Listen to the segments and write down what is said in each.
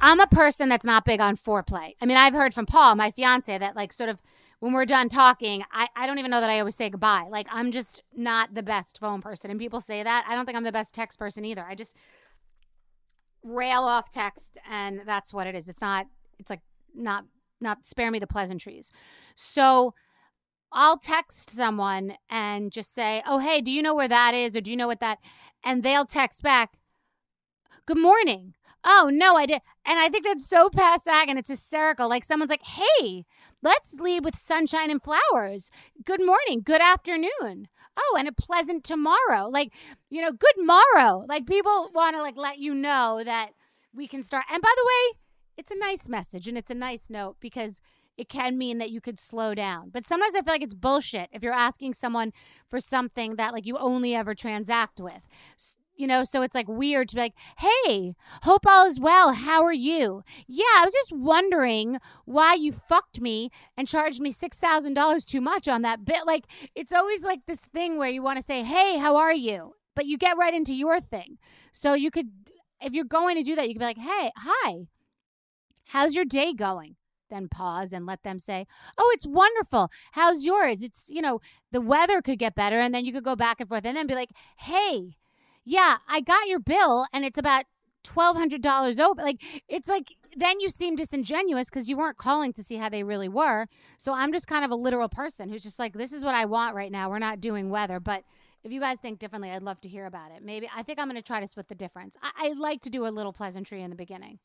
I'm a person that's not big on foreplay. I mean, I've heard from Paul, my fiance, that like sort of when we're done talking, I, I don't even know that I always say goodbye. Like I'm just not the best phone person. And people say that. I don't think I'm the best text person either. I just rail off text and that's what it is. It's not it's like not not spare me the pleasantries. So I'll text someone and just say, "Oh, hey, do you know where that is or do you know what that?" And they'll text back, "Good morning." Oh, no, I did. And I think that's so past and it's hysterical. Like someone's like, hey, let's lead with sunshine and flowers. Good morning. Good afternoon. Oh, and a pleasant tomorrow. Like, you know, good morrow. Like people want to like let you know that we can start. And by the way, it's a nice message and it's a nice note because it can mean that you could slow down. But sometimes I feel like it's bullshit if you're asking someone for something that like you only ever transact with you know so it's like weird to be like hey hope all is well. How are you? Yeah i was just wondering why you fucked me and charged me $6000 too much on that bit. Like it's always like this thing where you want to say hey how are you? But you get right into your thing. So you could if you're going to do that you could be like hey hi. How's your day going? Then pause and let them say, "Oh, it's wonderful. How's yours?" It's, you know, the weather could get better and then you could go back and forth and then be like, "Hey, yeah, I got your bill and it's about $1,200 over. Like, it's like, then you seem disingenuous because you weren't calling to see how they really were. So I'm just kind of a literal person who's just like, this is what I want right now. We're not doing weather. But if you guys think differently, I'd love to hear about it. Maybe I think I'm going to try to split the difference. I, I like to do a little pleasantry in the beginning.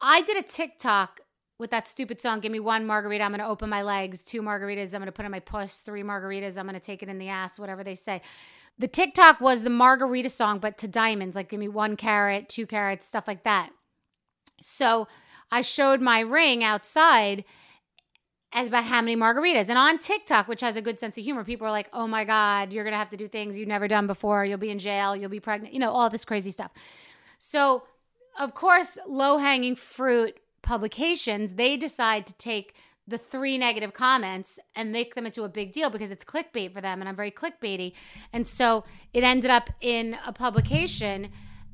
I did a TikTok with that stupid song, give me one margarita, I'm going to open my legs, two margaritas, I'm going to put in my puss, three margaritas, I'm going to take it in the ass, whatever they say. The TikTok was the margarita song, but to diamonds, like give me one carat, two carats, stuff like that. So I showed my ring outside as about how many margaritas. And on TikTok, which has a good sense of humor, people are like, oh my God, you're going to have to do things you've never done before. You'll be in jail. You'll be pregnant, you know, all this crazy stuff. So, of course, low hanging fruit publications, they decide to take the three negative comments and make them into a big deal because it's clickbait for them. And I'm very clickbaity. And so it ended up in a publication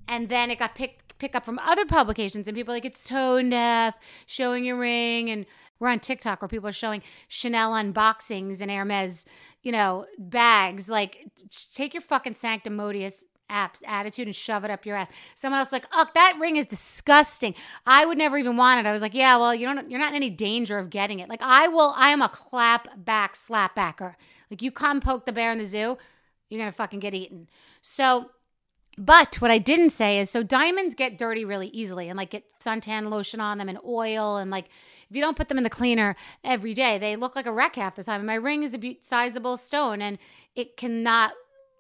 and then it got picked pick up from other publications and people like it's tone deaf showing your ring and we're on tiktok where people are showing chanel unboxings and hermes you know bags like take your fucking sanctimonious apps attitude and shove it up your ass. Someone else like oh that ring is disgusting. I would never even want it. I was like yeah well you don't you're not in any danger of getting it. Like i will i am a clap back slap backer. Like you come poke the bear in the zoo you're gonna fucking get eaten. So but what I didn't say is so diamonds get dirty really easily and like get suntan lotion on them and oil and like if you don't put them in the cleaner every day, they look like a wreck half the time. And my ring is a be- sizable stone and it cannot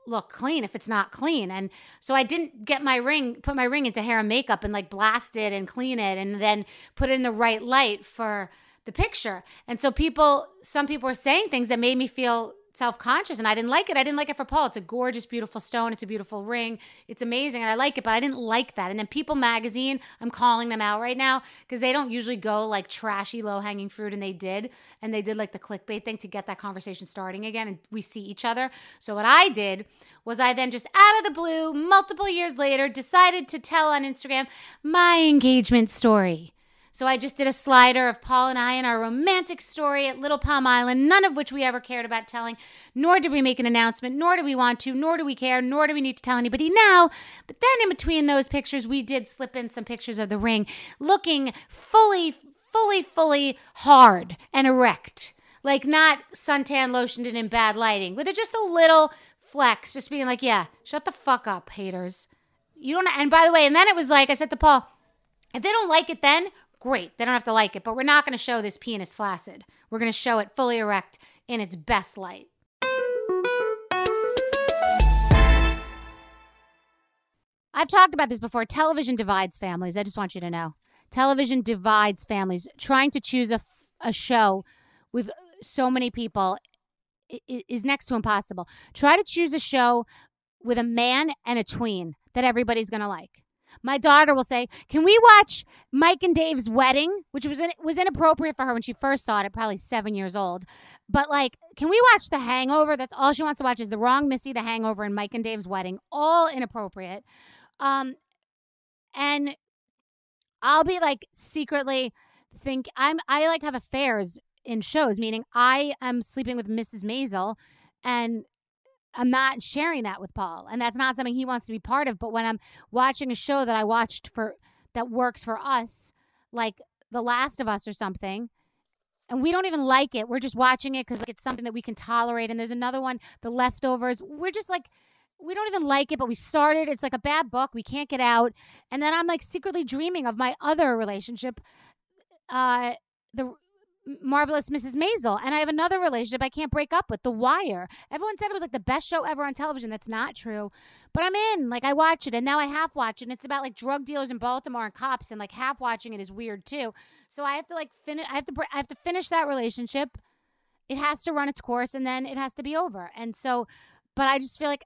look clean if it's not clean. And so I didn't get my ring, put my ring into hair and makeup and like blast it and clean it and then put it in the right light for the picture. And so people, some people were saying things that made me feel self conscious and I didn't like it. I didn't like it for Paul. It's a gorgeous, beautiful stone. It's a beautiful ring. It's amazing and I like it, but I didn't like that. And then People Magazine, I'm calling them out right now because they don't usually go like trashy, low hanging fruit. And they did. And they did like the clickbait thing to get that conversation starting again. And we see each other. So what I did was I then just out of the blue, multiple years later, decided to tell on Instagram my engagement story. So I just did a slider of Paul and I and our romantic story at Little Palm Island, none of which we ever cared about telling, nor did we make an announcement, nor do we want to, nor do we care, nor do we need to tell anybody now. But then in between those pictures, we did slip in some pictures of the ring looking fully, fully, fully hard and erect. Like not suntan lotioned and in bad lighting, with just a little flex, just being like, yeah, shut the fuck up, haters. You don't, and by the way, and then it was like, I said to Paul, if they don't like it then, great. They don't have to like it, but we're not going to show this penis flaccid. We're going to show it fully erect in its best light. I've talked about this before. Television divides families. I just want you to know. Television divides families. Trying to choose a, a show with so many people is next to impossible. Try to choose a show with a man and a tween that everybody's going to like. My daughter will say, "Can we watch Mike and Dave's wedding?" Which was in, was inappropriate for her when she first saw it at probably seven years old. But like, can we watch The Hangover? That's all she wants to watch is The Wrong Missy, The Hangover, and Mike and Dave's wedding. All inappropriate. Um, and I'll be like secretly think I'm I like have affairs in shows, meaning I am sleeping with Mrs. Maisel and I'm not sharing that with Paul. And that's not something he wants to be part of. But when I'm watching a show that I watched for that works for us, like The Last of Us or something, and we don't even like it. We're just watching it because like, it's something that we can tolerate. And there's another one, The Leftovers. We're just like, we don't even like it, but we started. It's like a bad book. We can't get out. And then I'm like secretly dreaming of my other relationship, uh, the Marvelous Mrs. Maisel. And I have another relationship I can't break up with, The Wire. Everyone said it was like the best show ever on television. That's not true. But I'm in. Like I watch it and now I half watch it. And it's about like drug dealers in Baltimore and cops and like half watching it is weird too. So I have to like finish I have to I have to finish that relationship. It has to run its course and then it has to be over. And so but I just feel like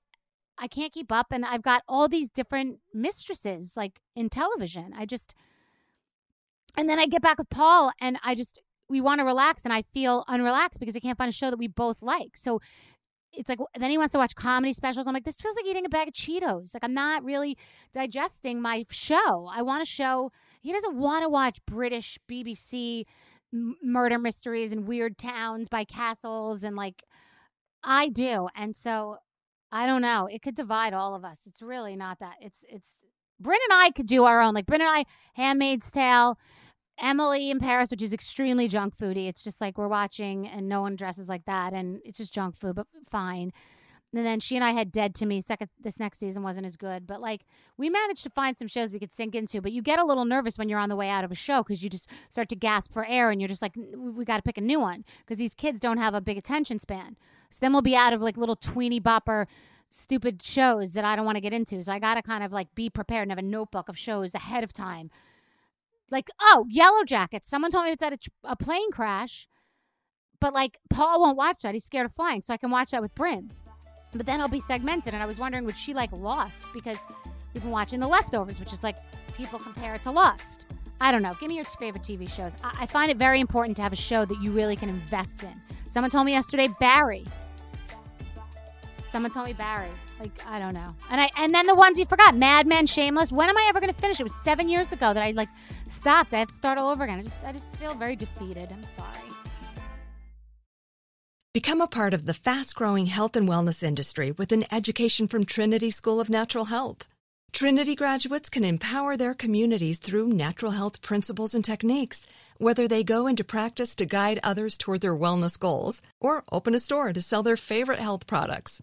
I can't keep up and I've got all these different mistresses like in television. I just and then I get back with Paul and I just we want to relax and I feel unrelaxed because I can't find a show that we both like. So it's like then he wants to watch comedy specials. I'm like, this feels like eating a bag of Cheetos. Like I'm not really digesting my show. I want a show. He doesn't want to watch British BBC m- murder mysteries and weird towns by castles and like I do. And so I don't know. It could divide all of us. It's really not that. It's it's Bryn and I could do our own. Like Bryn and I, Handmaid's Tale. Emily in Paris, which is extremely junk foody. It's just like we're watching and no one dresses like that, and it's just junk food, but fine. And then she and I had Dead to Me. Second, this next season wasn't as good, but like we managed to find some shows we could sink into. But you get a little nervous when you're on the way out of a show because you just start to gasp for air, and you're just like, we got to pick a new one because these kids don't have a big attention span. So then we'll be out of like little tweeny bopper stupid shows that I don't want to get into. So I got to kind of like be prepared and have a notebook of shows ahead of time like oh yellow jackets someone told me it's at a, a plane crash but like Paul won't watch that. He's scared of flying, so I can watch that with Bryn. But then it'll be segmented, and I was wondering would she like Lost because we've been watching The Leftovers, which is like people compare it to Lost. I don't know. Give me your favorite TV shows. I, I find it very important to have a show that you really can invest in. Someone told me yesterday Barry. Someone told me Barry. Like I don't know. And I and then the ones you forgot: Mad Men, Shameless. When am I ever to finish? It was seven years ago that I like stopped. I have to start all over again. I just I just feel very defeated. I'm sorry. Become a part of the fast growing health and wellness industry with an education from Trinity School of Natural Health. Trinity graduates can empower their communities through natural health principles and techniques, whether they go into practice to guide others toward their wellness goals or open a store to sell their favorite health products.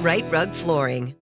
Rite Rug Flooring.